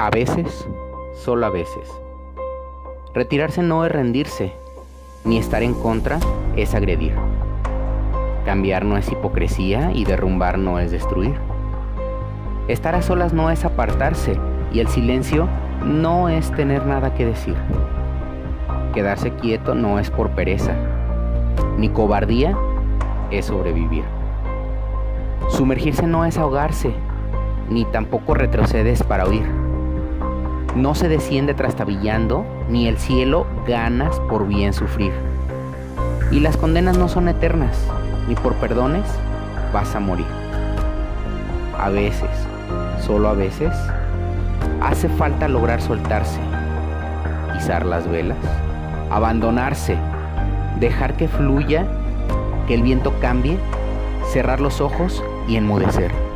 A veces, solo a veces. Retirarse no es rendirse, ni estar en contra es agredir. Cambiar no es hipocresía y derrumbar no es destruir. Estar a solas no es apartarse y el silencio no es tener nada que decir. Quedarse quieto no es por pereza, ni cobardía es sobrevivir. Sumergirse no es ahogarse, ni tampoco retrocedes para huir. No se desciende trastabillando, ni el cielo ganas por bien sufrir. Y las condenas no son eternas, ni por perdones vas a morir. A veces, solo a veces, hace falta lograr soltarse, izar las velas, abandonarse, dejar que fluya, que el viento cambie, cerrar los ojos y enmudecer.